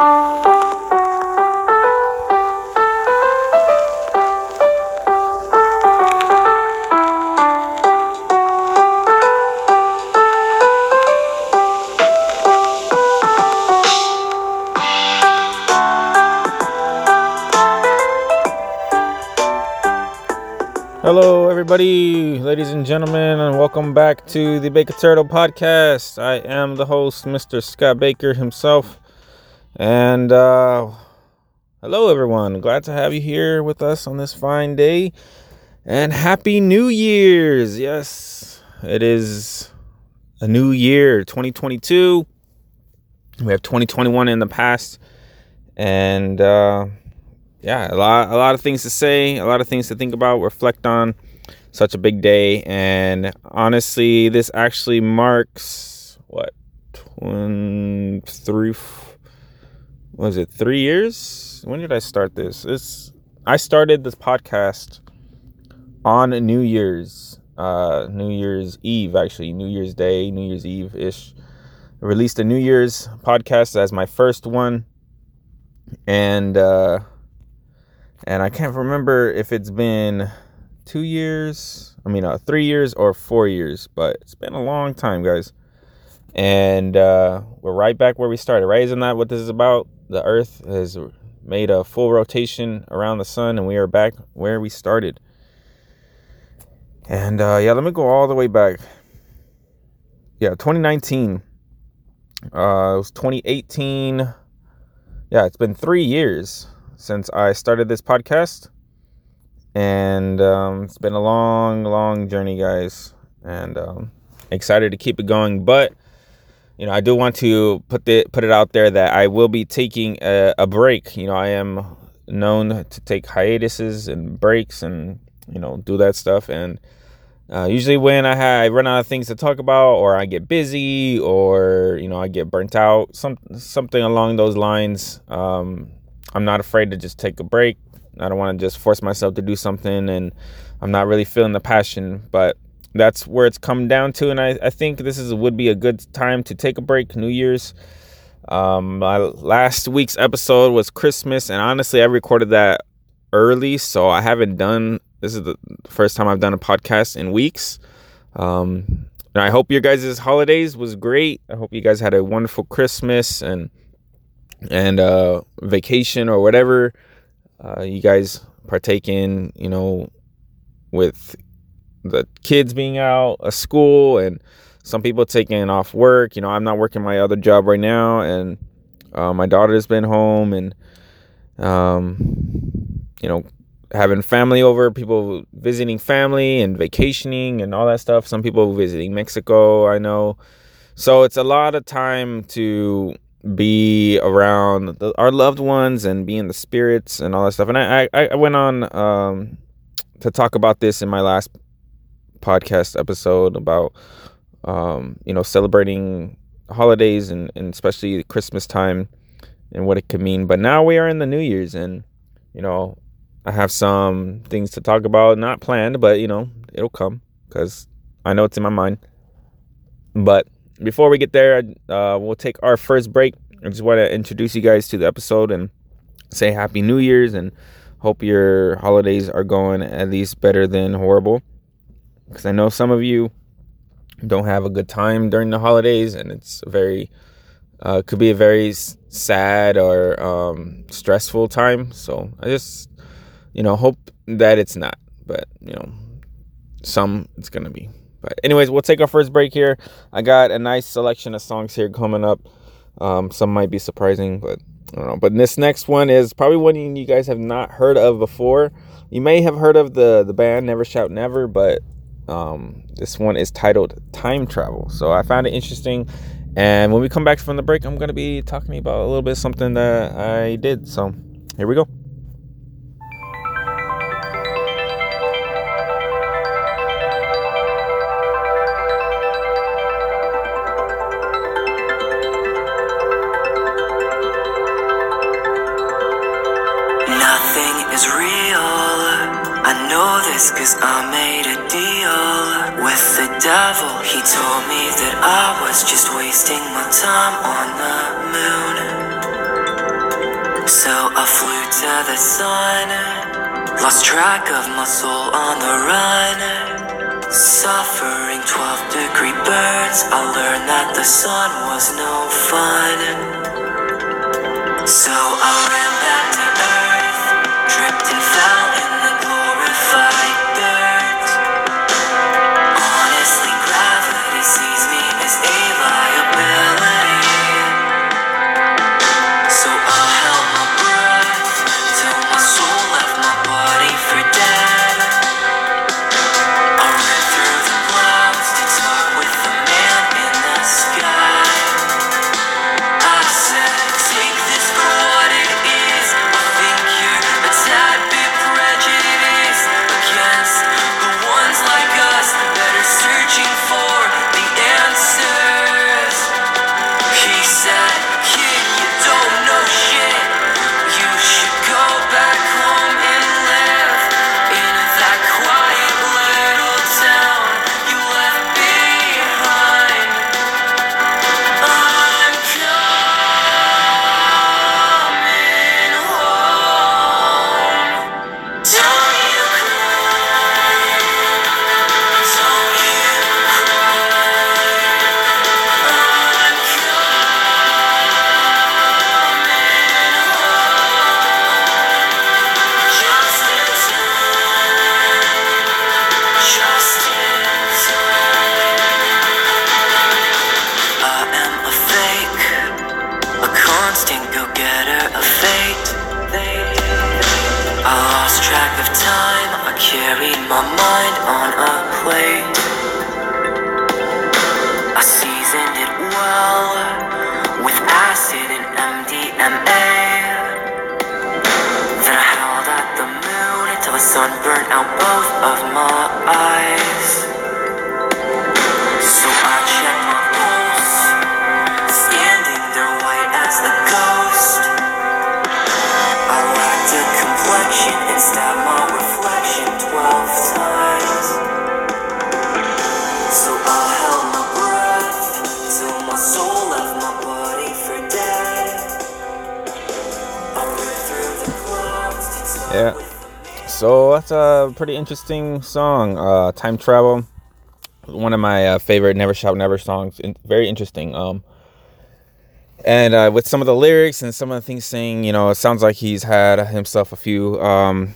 Hello, everybody, ladies and gentlemen, and welcome back to the Baker Turtle Podcast. I am the host, Mr. Scott Baker himself. And uh, hello, everyone. Glad to have you here with us on this fine day. And Happy New Year's. Yes, it is a new year, 2022. We have 2021 in the past. And, uh, yeah, a lot a lot of things to say, a lot of things to think about, reflect on. Such a big day, and honestly, this actually marks what three was it three years? When did I start this? This I started this podcast on New Year's, uh, New Year's Eve, actually, New Year's Day, New Year's Eve ish. Released a New Year's podcast as my first one, and uh, and I can't remember if it's been two years, I mean, uh, three years or four years, but it's been a long time, guys. And uh, we're right back where we started, right? Isn't that what this is about? The Earth has made a full rotation around the sun, and we are back where we started. And uh, yeah, let me go all the way back. Yeah, 2019. Uh, it was 2018. Yeah, it's been three years since I started this podcast. And um, it's been a long, long journey, guys. And um, excited to keep it going. But, you know, I do want to put, the, put it out there that I will be taking a, a break. You know, I am known to take hiatuses and breaks and, you know, do that stuff. And uh, usually when I, have, I run out of things to talk about or I get busy or, you know, I get burnt out, some, something along those lines, um, I'm not afraid to just take a break. I don't want to just force myself to do something and I'm not really feeling the passion, but that's where it's come down to. And I, I think this is would be a good time to take a break, New Year's. Um, my last week's episode was Christmas, and honestly, I recorded that early, so I haven't done. This is the first time I've done a podcast in weeks. Um, and I hope your guys' holidays was great. I hope you guys had a wonderful Christmas and and uh, vacation or whatever uh, you guys partake in, you know, with the kids being out of school and some people taking off work. You know, I'm not working my other job right now, and uh, my daughter's been home, and um, you know, having family over, people visiting family and vacationing and all that stuff. Some people visiting Mexico, I know. So it's a lot of time to be around the, our loved ones and be in the spirits and all that stuff. And I, I, I went on um, to talk about this in my last podcast episode about, um, you know, celebrating holidays and, and especially Christmas time and what it could mean. But now we are in the New Year's and, you know, I have some things to talk about, not planned, but, you know, it'll come because I know it's in my mind. But before we get there, uh, we'll take our first break. I just want to introduce you guys to the episode and say Happy New Year's and hope your holidays are going at least better than horrible. Because I know some of you don't have a good time during the holidays, and it's very uh, could be a very sad or um, stressful time. So I just you know hope that it's not, but you know some it's gonna be. But anyways, we'll take our first break here. I got a nice selection of songs here coming up. Um, some might be surprising, but I don't know. But this next one is probably one you guys have not heard of before. You may have heard of the the band Never Shout Never, but um, this one is titled Time Travel. So I found it interesting. And when we come back from the break, I'm going to be talking about a little bit something that I did. So here we go. Nothing is real. I know this cause I made a was just wasting my time on the moon. So I flew to the sun, lost track of my soul on the run. Suffering 12 degree burns, I learned that the sun was no fun. So I ran back to earth, tripped and fell Yeah. So that's a pretty interesting song. Uh, Time Travel, one of my uh, favorite Never Shout Never songs. Very interesting. Um, and uh, with some of the lyrics and some of the things saying, you know, it sounds like he's had himself a few um,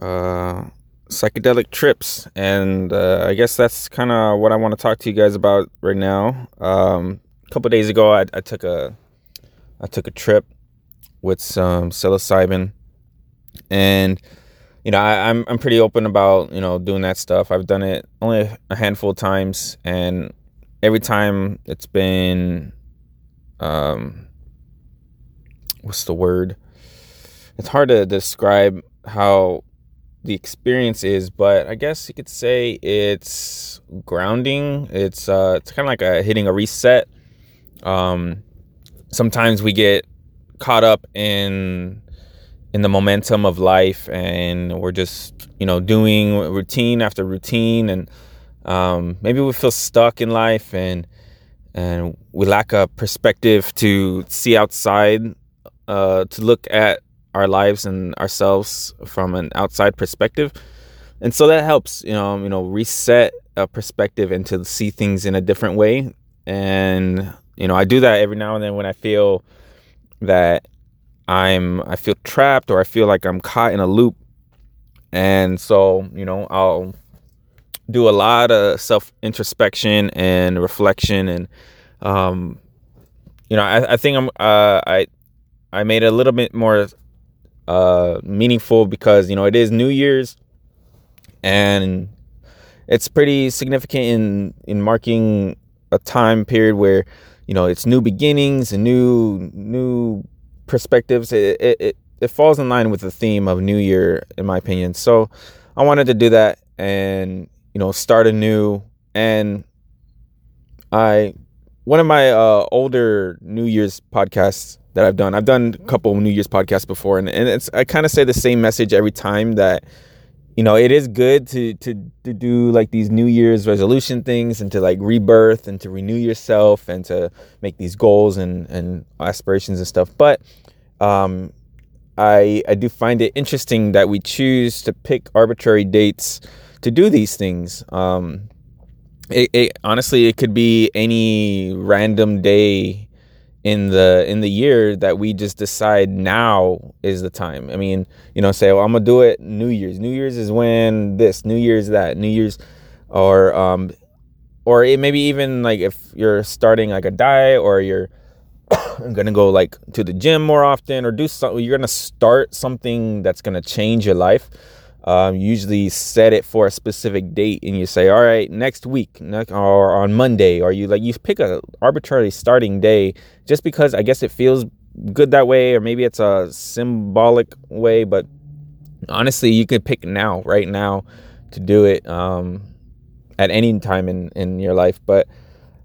uh, psychedelic trips, and uh, I guess that's kind of what I want to talk to you guys about right now. Um, a couple days ago, I, I took a I took a trip with some psilocybin, and you know, I, I'm I'm pretty open about you know doing that stuff. I've done it only a handful of times, and every time it's been, um, what's the word? It's hard to describe how the experience is, but I guess you could say it's grounding. It's uh, it's kind of like a hitting a reset. Um, sometimes we get caught up in in the momentum of life and we're just you know doing routine after routine and um, maybe we feel stuck in life and and we lack a perspective to see outside uh, to look at our lives and ourselves from an outside perspective. And so that helps you know you know reset a perspective and to see things in a different way. And you know i do that every now and then when i feel that I'm I feel trapped or I feel like I'm caught in a loop. And so, you know, I'll do a lot of self introspection and reflection and um you know, I, I think I'm uh I I made it a little bit more uh meaningful because, you know, it is New Year's and it's pretty significant in in marking a time period where you know it's new beginnings and new new perspectives it, it, it, falls in line with the theme of new year in my opinion. So i wanted to do that and you know start anew. And i one of my uh, older new year's podcasts that i've done i've done a couple new year's podcasts before. And, and it's i kind of say the same message every time that you know it is good to to to do like these new year's resolution things and to like rebirth and to renew yourself and to make these goals and and aspirations and stuff. But um I I do find it interesting that we choose to pick arbitrary dates to do these things. Um, it, it honestly it could be any random day in the in the year that we just decide now is the time. I mean, you know, say, well, I'm gonna do it New Year's. New Year's is when this. New Year's that. New Year's, or um, or it maybe even like if you're starting like a diet or you're gonna go like to the gym more often or do something. You're gonna start something that's gonna change your life um, usually set it for a specific date and you say all right next week or on monday or you like you pick a arbitrarily starting day just because i guess it feels good that way or maybe it's a symbolic way but honestly you could pick now right now to do it um, at any time in, in your life but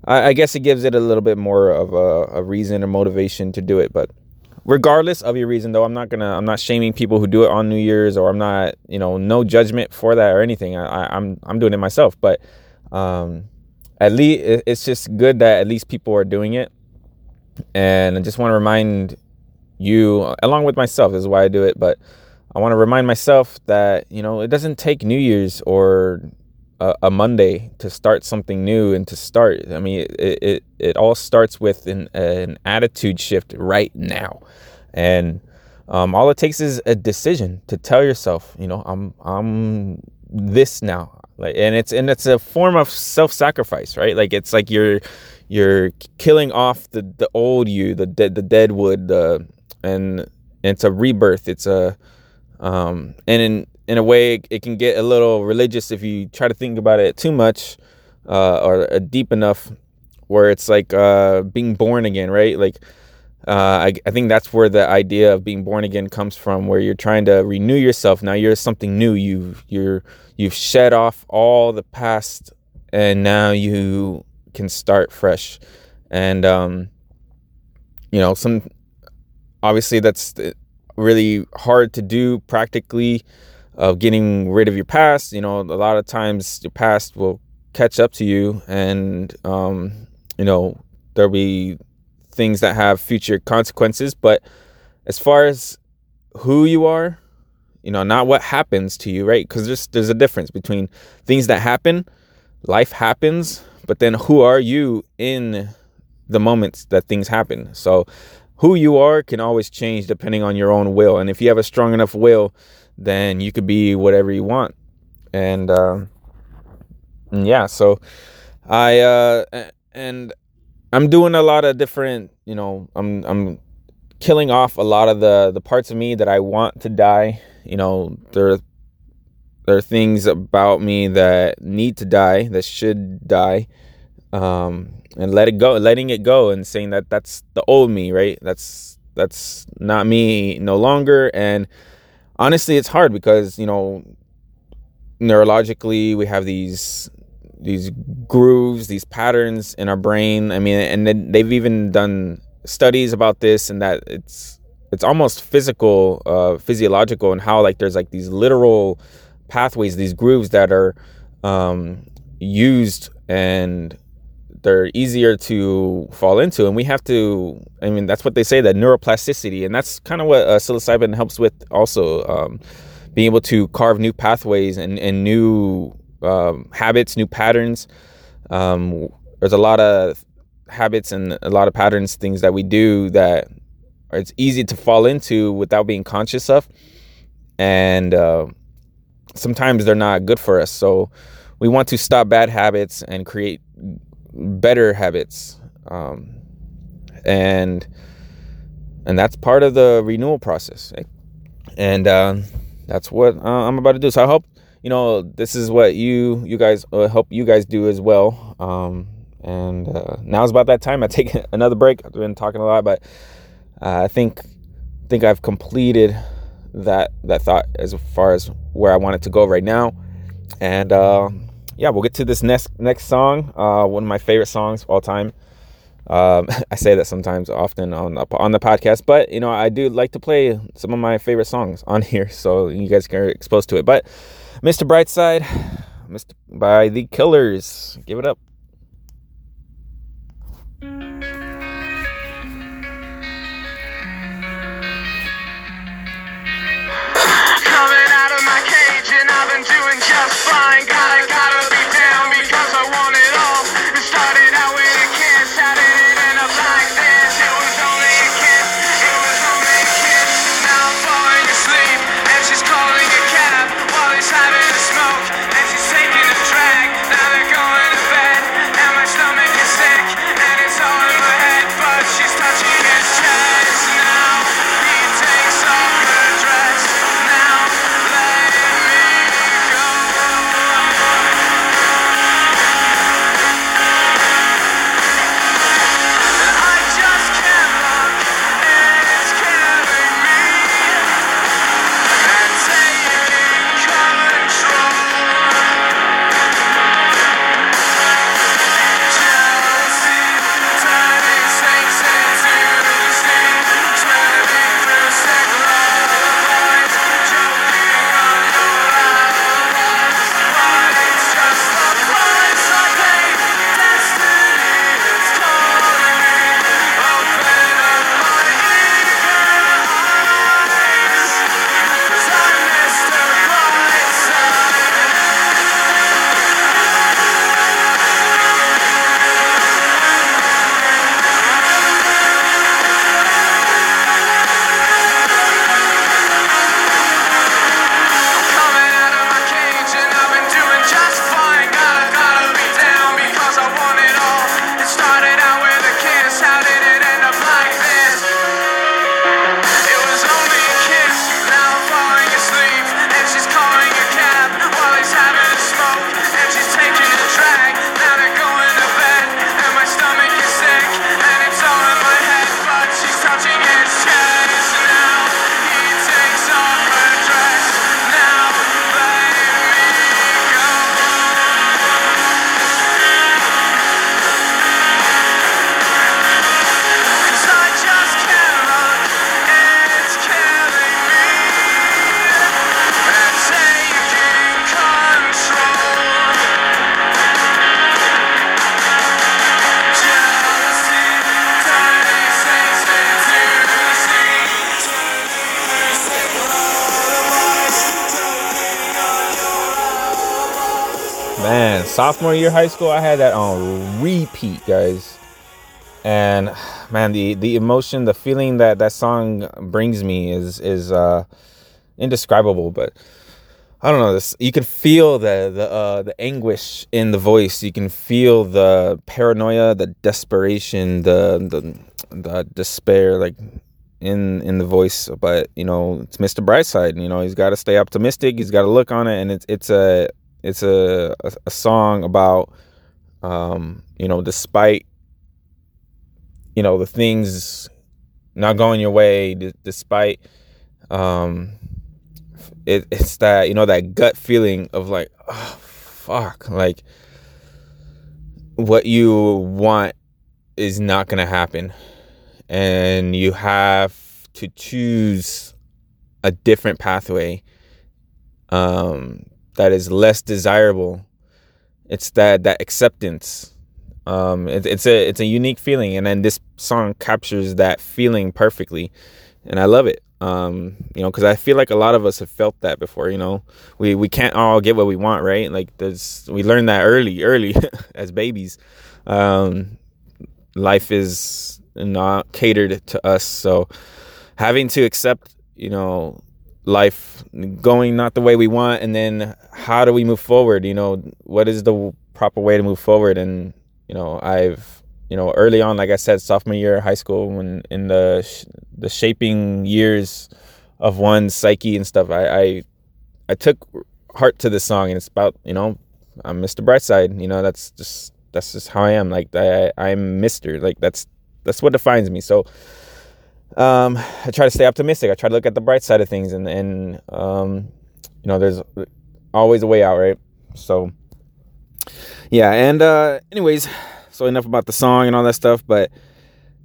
I, I guess it gives it a little bit more of a, a reason or motivation to do it but regardless of your reason though i'm not gonna i'm not shaming people who do it on new year's or i'm not you know no judgment for that or anything. I, am I'm, I'm doing it myself but um at least it's just good that at least people are doing it. And i just want to remind you along with myself is why i do it but i want to remind myself that you know it doesn't take new year's or a, a monday to start something new and to start i mean it it, it all starts with an, an attitude shift right now and um, all it takes is a decision to tell yourself, you know, I'm I'm this now, like, and it's and it's a form of self-sacrifice, right? Like it's like you're you're killing off the the old you, the dead the dead wood, the and it's a rebirth. It's a um, and in in a way, it can get a little religious if you try to think about it too much uh, or uh, deep enough, where it's like uh, being born again, right? Like uh, I, I think that's where the idea of being born again comes from, where you're trying to renew yourself. Now you're something new. You you're you've shed off all the past, and now you can start fresh. And um, you know, some obviously that's really hard to do practically. Of getting rid of your past, you know, a lot of times your past will catch up to you, and um, you know there'll be things that have future consequences. But as far as who you are, you know, not what happens to you, right? Because there's there's a difference between things that happen, life happens, but then who are you in the moments that things happen? So who you are can always change depending on your own will. And if you have a strong enough will, then you could be whatever you want. And uh, yeah, so I uh, and I'm doing a lot of different, you know, I'm I'm killing off a lot of the the parts of me that I want to die. You know, there there are things about me that need to die, that should die. Um, and let it go, letting it go and saying that that's the old me, right? That's that's not me no longer and honestly it's hard because, you know, neurologically we have these these grooves, these patterns in our brain. I mean, and then they've even done studies about this and that it's it's almost physical, uh, physiological, and how like there's like these literal pathways, these grooves that are um, used and they're easier to fall into and we have to i mean that's what they say that neuroplasticity and that's kind of what uh, psilocybin helps with also um, being able to carve new pathways and, and new um, habits, new patterns. Um, there's a lot of habits and a lot of patterns, things that we do that it's easy to fall into without being conscious of, and uh, sometimes they're not good for us. So we want to stop bad habits and create better habits, um, and and that's part of the renewal process. And uh, that's what uh, I'm about to do. So I hope you know, this is what you you guys uh, help you guys do as well. Um, and uh, now's about that time. I take another break. I've been talking a lot, but uh, I think think I've completed that that thought as far as where I want it to go right now. And uh, yeah, we'll get to this next next song. Uh, one of my favorite songs of all time. Um, I say that sometimes, often on the, on the podcast, but you know, I do like to play some of my favorite songs on here, so you guys get exposed to it. But Mr. Brightside, Mr. by the Killers. Give it up. Sophomore year high school, I had that on repeat, guys. And man, the the emotion, the feeling that that song brings me is is uh, indescribable. But I don't know this. You can feel the the uh, the anguish in the voice. You can feel the paranoia, the desperation, the the the despair, like in in the voice. But you know, it's Mr. Brightside. You know, he's got to stay optimistic. He's got to look on it, and it's it's a it's a a, a song about um, you know, despite you know the things not going your way, d- despite um it, it's that you know that gut feeling of like oh fuck like what you want is not gonna happen. And you have to choose a different pathway um that is less desirable. It's that that acceptance. Um it, it's a it's a unique feeling and then this song captures that feeling perfectly and i love it. Um you know because i feel like a lot of us have felt that before you know? We we can't all get what we want right? Like there's we learned that early early as babies. Um life is not catered to us so having to accept you know life going not the way we want and then how do we move forward? You know what is the proper way to move forward? And you know i've you know early on like i said sophomore year high school when in the sh- the shaping years of one's psyche and stuff i i, I took heart to this song and it's about you know i'm mr brightside you know that's just that's just how i am. Like i i'm mr like that's that's what defines me. So um, I try to stay optimistic. I try to look at the bright side of things, and and um, you know, there's always a way out, right? So, yeah. And uh, anyways, so enough about the song and all that stuff. But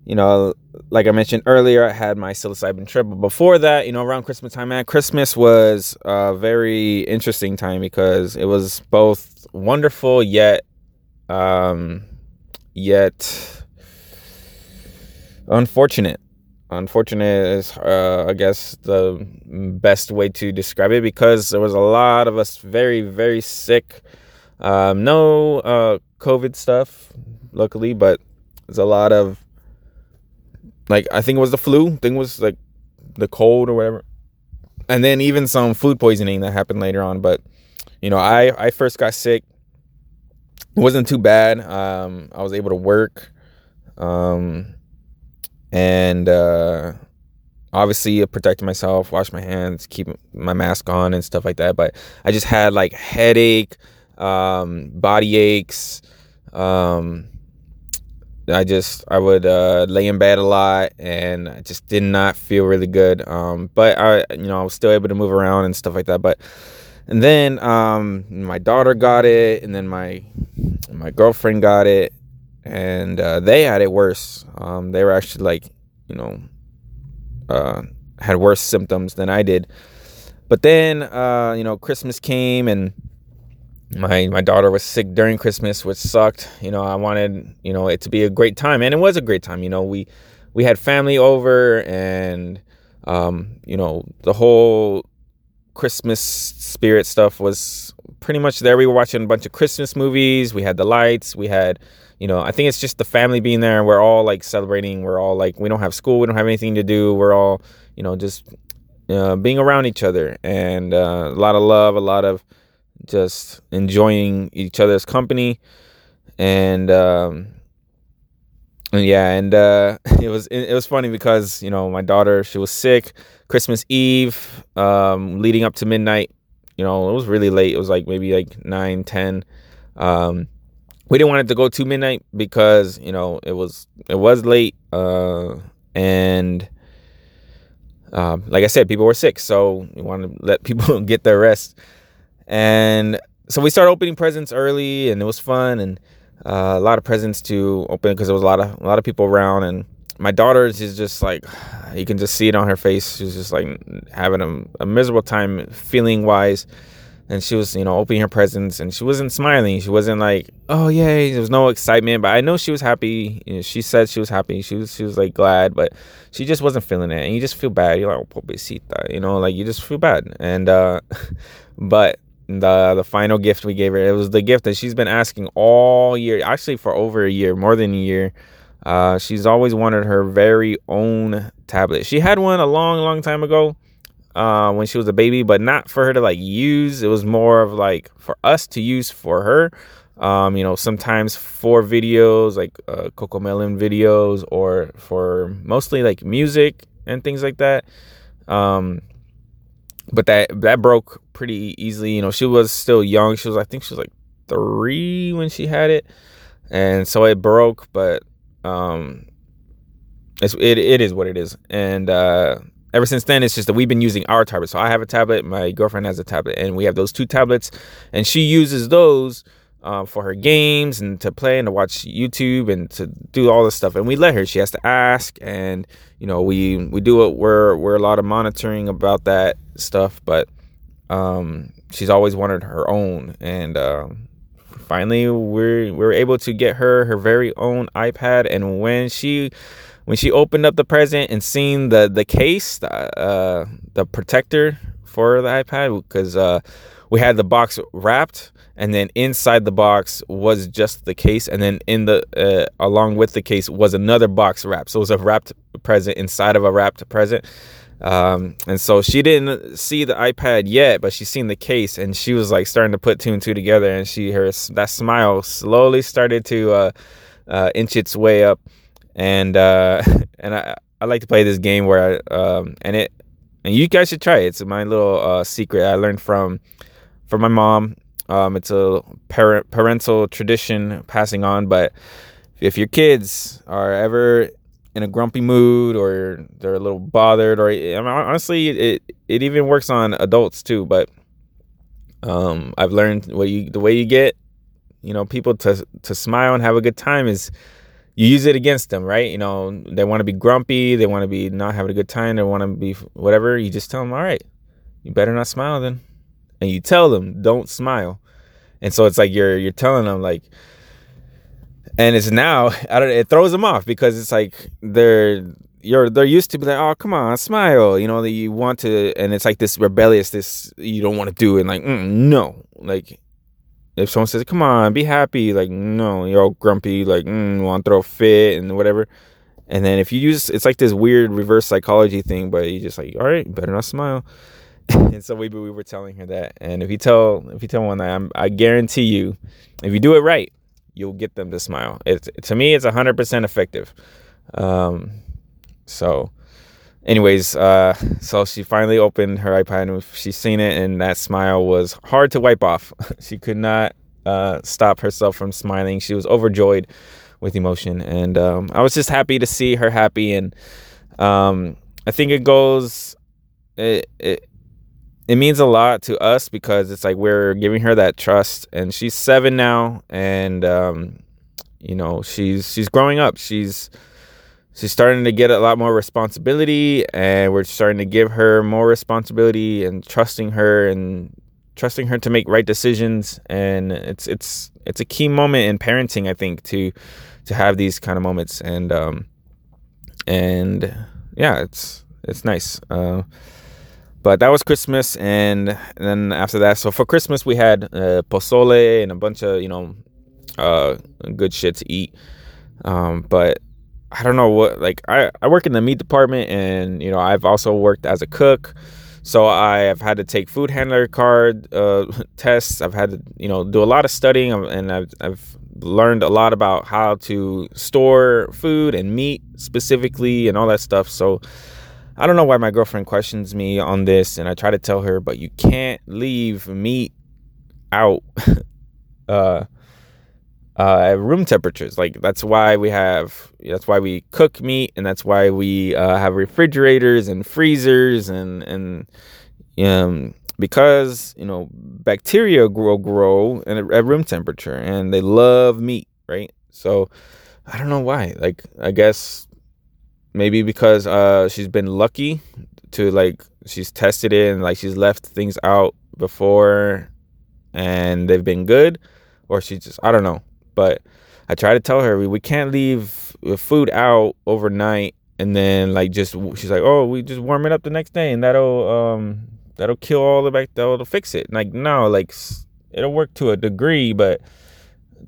you know, like I mentioned earlier, I had my psilocybin trip. But before that, you know, around Christmas time, man, Christmas was a very interesting time because it was both wonderful yet, um, yet unfortunate unfortunate is uh, i guess the best way to describe it because there was a lot of us very very sick. Um, no uh, covid stuff luckily but there's a lot of like i think it was the flu. Thing was like the cold or whatever. And then even some food poisoning that happened later on but you know i i first got sick. It wasn't too bad. Um, i was able to work. Um, and uh, obviously protecting myself, wash my hands, keep my mask on and stuff like that. But I just had like headache, um, body aches. Um, I just I would uh, lay in bed a lot, and I just did not feel really good. Um, but I, you know, I was still able to move around and stuff like that. But and then um, my daughter got it, and then my my girlfriend got it, and uh, they had it worse. Um, they were actually like, you know, uh, had worse symptoms than I did. But then, uh, you know, Christmas came and my my daughter was sick during Christmas, which sucked. You know, I wanted you know it to be a great time, and it was a great time. You know, we we had family over, and um, you know the whole Christmas spirit stuff was pretty much there. We were watching a bunch of Christmas movies. We had the lights. We had you know, I think it's just the family being there. We're all like celebrating. We're all like, we don't have school. We don't have anything to do. We're all, you know, just uh, being around each other and uh, a lot of love, a lot of just enjoying each other's company. And, um, yeah, and uh, it was it was funny because you know my daughter she was sick Christmas Eve, um, leading up to midnight. You know it was really late. It was like maybe like nine, ten. Um, we didn't want it to go to midnight because you know it was it was late uh, and um, like I said, people were sick, so we wanted to let people get their rest. And so we started opening presents early, and it was fun, and uh, a lot of presents to open because there was a lot of a lot of people around. And my daughter is just like, you can just see it on her face. She's just like having a, a miserable time, feeling wise and she was you know opening her presents and she wasn't smiling she wasn't like oh yay there was no excitement but i know she was happy you know, she said she was happy she was she was like glad but she just wasn't feeling it and you just feel bad you're like oh pobrecita you know like you just feel bad and uh but the the final gift we gave her. It was the gift that she's been asking all year, actually for over a year, more than a year. Uh, she's always wanted her very own tablet. She had one a long, long time ago uh, when she was a baby, but not for her to like use. It was more of like for us to use for her. Um, you know, sometimes for videos like uh, CoComelon videos, or for mostly like music and things like that. Um, but that that broke pretty easily. You know, she was still young. She was, I think, she was like three when she had it, and so it broke. But um, it's it it is what it is, and uh, ever since then, it's just that we've been using our tablet. So I have a tablet, my girlfriend has a tablet, and we have those two tablets, and she uses those. Uh, for her games and to play and to watch YouTube and to do all this stuff, and we let her. She has to ask, and you know we we do it. We're we're a lot of monitoring about that stuff, but um, she's always wanted her own, and uh, finally we're we're able to get her her very own iPad. And when she when she opened up the present and seen the the case, the, uh, the protector for the iPad, because uh, we had the box wrapped, and then inside the box was just the case, and then in the uh, along with the case was another box wrap. So it was a wrapped present inside of a wrapped present. Um, and so she didn't see the iPad yet, but she seen the case, and she was like starting to put two and two together, and she her that smile slowly started to uh, uh, inch its way up, and uh, and I I like to play this game where I um, and it and you guys should try it. It's my little uh, secret I learned from from my mom. Um, it's a parent parental tradition passing on, but if your kids are ever in a grumpy mood or they're a little bothered or I mean, honestly it it even works on adults too but um I've learned what you the way you get you know people to to smile and have a good time is you use it against them right? You know they want to be grumpy they want to be not having a good time they want to be whatever you just tell them all right you better not smile then. And you tell them don't smile. And so it's like you're you're telling them like and it's now I don't it throws them off because it's like they're you're they're used to be like oh come on smile you know that you want to and it's like this rebellious this you don't want to do and like mm, no. Like if someone says come on be happy like no you're all grumpy like mm, want to throw a fit and whatever. And then if you use it's like this weird reverse psychology thing but you just like all right better not smile. And so we we were telling her that and if you tell if you tell one that I'm, I guarantee you if you do it right you'll get them to smile. It's to me, it's hundred percent effective. Um, so, anyways, uh, so she finally opened her iPad and she's seen it, and that smile was hard to wipe off. she could not uh, stop herself from smiling. She was overjoyed with emotion, and um, I was just happy to see her happy. And um, I think it goes. It, it it means a lot to us because it's like we're giving her that trust and she's seven now and um, you know she's she's growing up. She's she's starting to get a lot more responsibility and we're starting to give her more responsibility and trusting her and trusting her to make right decisions. And it's it's it's a key moment in parenting i think to to have these kind of moments. And um and yeah it's it's nice. Uh but that was Christmas, and then after that, so for Christmas we had uh, pozole and a bunch of you know uh, good shit to eat. Um, but I don't know what like I I work in the meat department, and you know I've also worked as a cook, so I have had to take food handler card uh, tests. I've had to you know do a lot of studying, and I've I've learned a lot about how to store food and meat specifically and all that stuff. So I don't know why my girlfriend questions me on this, and I try to tell her, but you can't leave meat out uh, uh, at room temperatures. Like that's why we have, that's why we cook meat, and that's why we uh, have refrigerators and freezers, and and um, because you know bacteria grow grow at, at room temperature, and they love meat, right? So I don't know why. Like I guess maybe because uh she's been lucky to like she's tested it and like she's left things out before and they've been good or she just I don't know. But I try to tell her we, we can't leave food out overnight and then like just she's like oh we just warm it up the next day and that'll um that'll kill all the back that'll fix it. Like no like it'll work to a degree but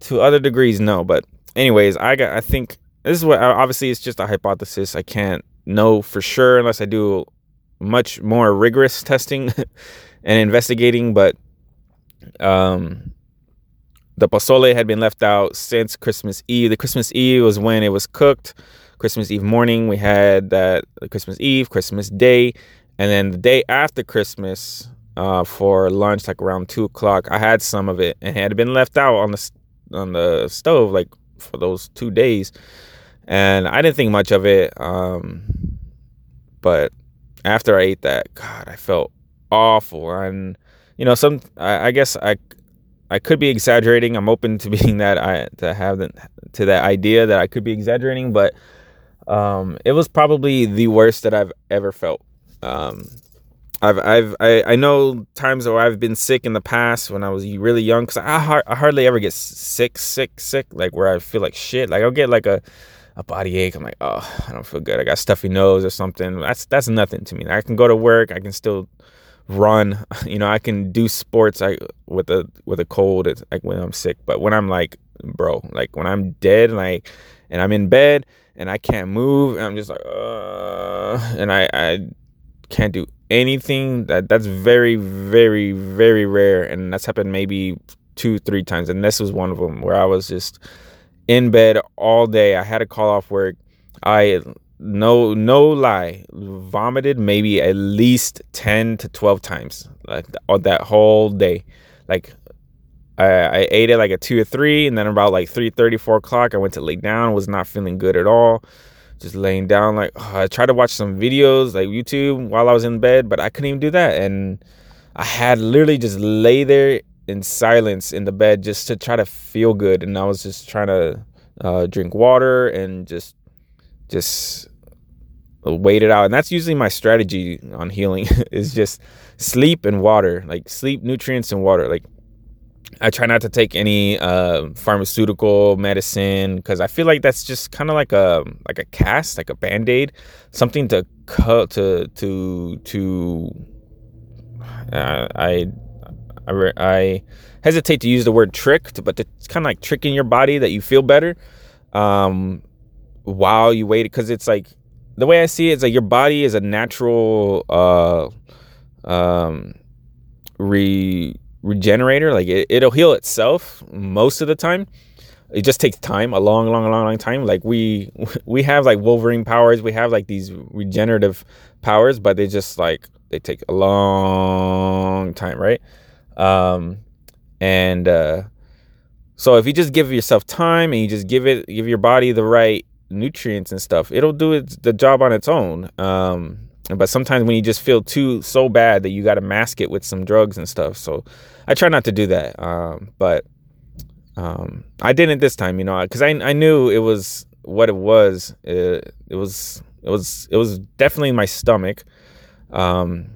to other degrees no. But anyways i got i think this is what obviously it's just a hypothesis. I can't know for sure unless i do much more rigorous testing and investigating but um the pozole had been left out since christmas eve. The christmas eve was when it was cooked. Christmas eve morning we had that christmas eve christmas day and then the day after christmas uh, for lunch like around two o'clock i had some of it and it had been left out on the on the stove like for those two days and i didn't think much of it um but after i ate that god i felt awful and you know some i, I guess i I could be exaggerating. I'm open to being that I to have the, to that idea that I could be exaggerating, but um, it was probably the worst that I've ever felt. Um, I've I've I, I know times where I've been sick in the past when I was really young because I, I hardly ever get sick sick sick like where I feel like shit. Like I'll get like a a body ache. I'm like, oh, I don't feel good. I got stuffy nose or something. That's that's nothing to me. I can go to work. I can still run. You know, I can do sports. I with a with a cold. It's like when I'm sick. But when I'm like, bro, like when I'm dead, like, and I'm in bed and I can't move, and I'm just like, uh, and I I can't do anything. That that's very very very rare, and that's happened maybe two three times, and this was one of them where I was just in bed all day. I had to call off work. I no no lie vomited maybe at least 10 to 12 times like th- that whole day like I, I ate it like at 2 or 3 and then about like 3 4 o'clock i went to lay down was not feeling good at all just laying down like oh, i tried to watch some videos like youtube while i was in bed but i couldn't even do that and i had literally just lay there in silence in the bed just to try to feel good. And i was just trying to uh, drink water and just just wait it out. And that's usually my strategy on healing is just sleep and water like sleep nutrients and water. Like i try not to take any uh, pharmaceutical medicine because i feel like that's just kind of like a like a cast like a band-aid something to cut to to to uh, i I, re- I hesitate to use the word tricked but it's kind of like tricking your body that you feel better um while you wait because it's like the way I see it, it's like your body is a natural uh um re regenerator. Like it, it'll heal itself most of the time. It just takes time, a long, long, long, long time. Like we we have like Wolverine powers, we have like these regenerative powers, but they just like they take a long time, right? Um and uh so if you just give yourself time and you just give it give your body the right nutrients and stuff, it'll do its the job on its own. Um, but sometimes when you just feel too so bad that you got to mask it with some drugs and stuff. So I try not to do that. Um, but um, I didn't this time, you know, because I I knew it was what it was. It, it was it was it was definitely my stomach. Um,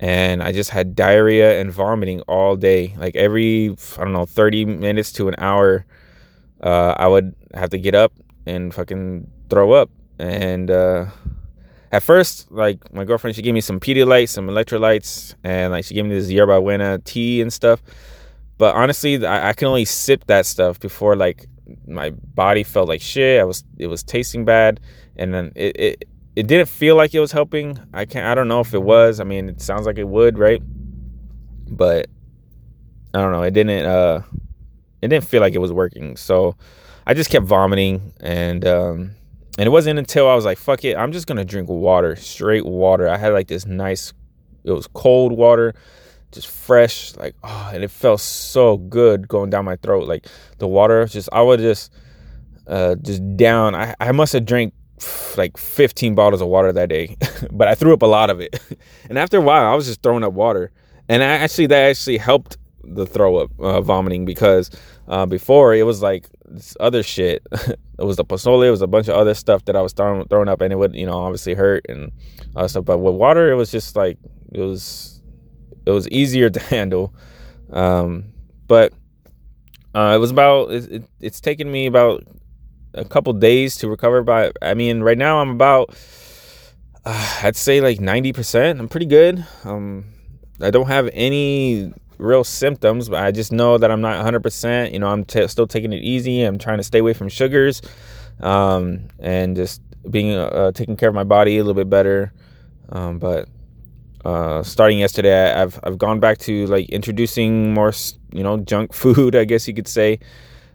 and I just had diarrhea and vomiting all day. Like every I don't know, thirty minutes to an hour, uh, I would have to get up and fucking throw up. And uh, at first, like my girlfriend, she gave me some Pedialyte, some electrolytes, and like she gave me this Yerba Buena tea and stuff. But honestly, I, I can only sip that stuff before like my body felt like shit. I was it was tasting bad, and then it it, it didn't feel like it was helping. I can't. I don't know if it was. I mean, it sounds like it would, right? But I don't know. It didn't. Uh, it didn't feel like it was working. So I just kept vomiting, and um, and it wasn't until I was like, "Fuck it, I'm just gonna drink water, straight water." I had like this nice, it was cold water, just fresh, like oh, and it felt so good going down my throat. Like the water, just I would just, uh, just down. I I must have drank like 15 bottles of water that day, but I threw up a lot of it. and after a while, I was just throwing up water, and I actually that actually helped the throw up, uh, vomiting because uh, before it was like this other shit. it was the pozole. It was a bunch of other stuff that I was throwing throwing up, and it would you know obviously hurt and other stuff. But with water, it was just like it was it was easier to handle. Um, but uh, it was about it, it, it's taken me about a couple days to recover. But I mean, right now I'm about uh, I'd say like ninety percent. I'm pretty good. Um, I don't have any real symptoms, but I just know that I'm not 100%. You know, I'm t- still taking it easy. I'm trying to stay away from sugars um, and just being uh, taking care of my body a little bit better. Um, but uh, starting yesterday, I've I've gone back to like introducing more, you know, junk food, I guess you could say.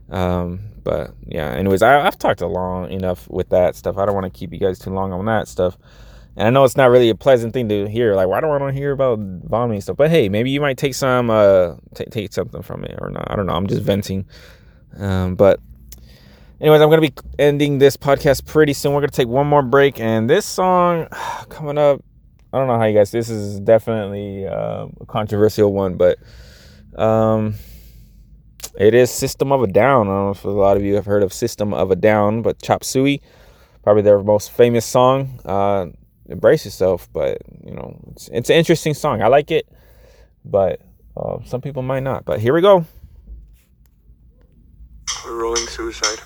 Um, but yeah, anyways, I, I've talked a long enough with that stuff. I don't want to keep you guys too long on that stuff. And I know it's not really a pleasant thing to hear. Like, why do I want to hear about vomiting stuff? But hey, maybe you might take some, uh, t- take something from it or not. I don't know. I'm just venting. Um, but anyways, I'm gonna be ending this podcast pretty soon. We're gonna take one more break, and this song coming up. I don't know how you guys. This is definitely uh, a controversial one, but um, it is System of a Down. I don't know if a lot of you have heard of System of a Down, but Chop Suey, probably their most famous song. Uh, embrace yourself, but you know it's it's an interesting song. I like it, but uh, some people might not. But here we go. Rolling suicide.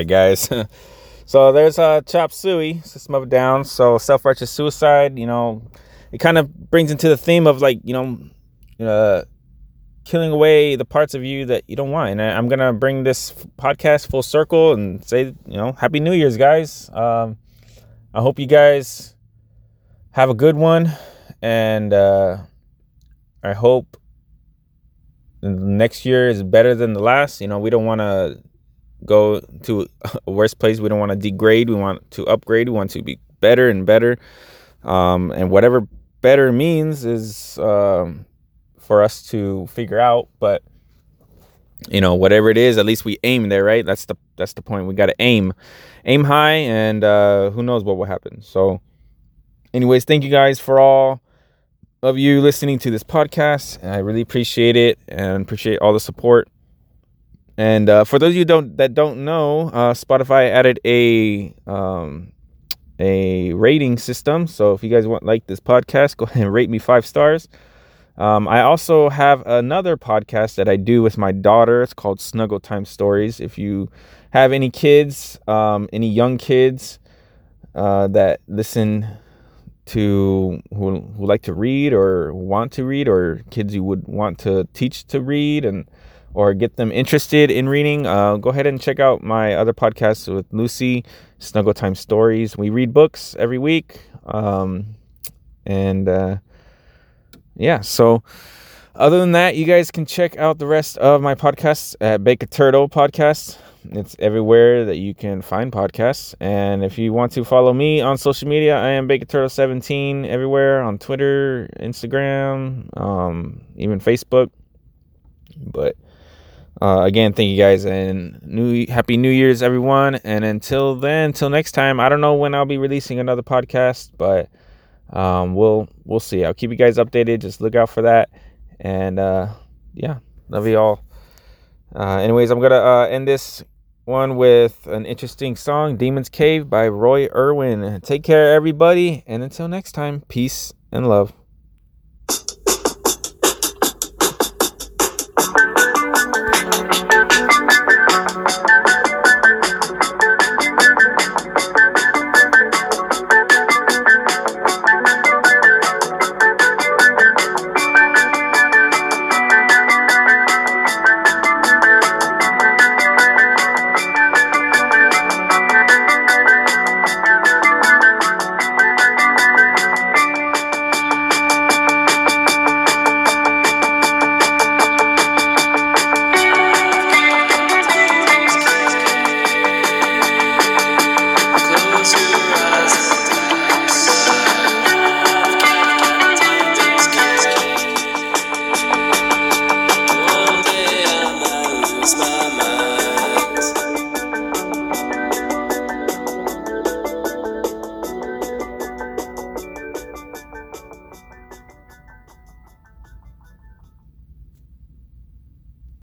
Right, guys. so there's uh, Chop Suey, System of Down. So self righteous suicide. You know, it kind of brings into the theme of like you know, uh, killing away the parts of you that you don't want. And I, I'm gonna bring this podcast full circle and say, you know, Happy New Year's, guys. Um, I hope you guys have a good one, and uh, I hope next year is better than the last. You know, we don't want to go to a worse place. We don't want to degrade. We want to upgrade. We want to be better and better. Um, and whatever better means is um, for us to figure out. But you know, whatever it is, at least we aim there, right? That's the that's the point. We got to aim, aim high, and uh, who knows what will happen. So, anyways, thank you guys for all of you listening to this podcast. I really appreciate it and appreciate all the support. And uh, for those of you don't that don't know, uh, Spotify added a um, a rating system. So if you guys want like this podcast, go ahead and rate me five stars. Um, I also have another podcast that I do with my daughter. It's called Snuggle Time Stories. If you have any kids, um, any young kids uh, that listen to who, who like to read or want to read, or kids you would want to teach to read and or get them interested in reading, uh, go ahead and check out my other podcasts with Lucy, Snuggle Time Stories. We read books every week. Um, and uh, yeah, so other than that, you guys can check out the rest of my podcasts at Bake a Turtle Podcast. It's everywhere that you can find podcasts. And if you want to follow me on social media, I am Bake a Turtle 17 everywhere on Twitter, Instagram, um, even Facebook. But uh, again, thank you guys and new happy New Year's, everyone. And until then, until next time, I don't know when I'll be releasing another podcast, but um, we'll we'll see. I'll keep you guys updated. Just look out for that. And uh, yeah, love you all. Uh, anyways, I'm gonna uh, end this one with an interesting song, "Demon's Cave" by Roy Irwin. Take care, everybody, and until next time, peace and love.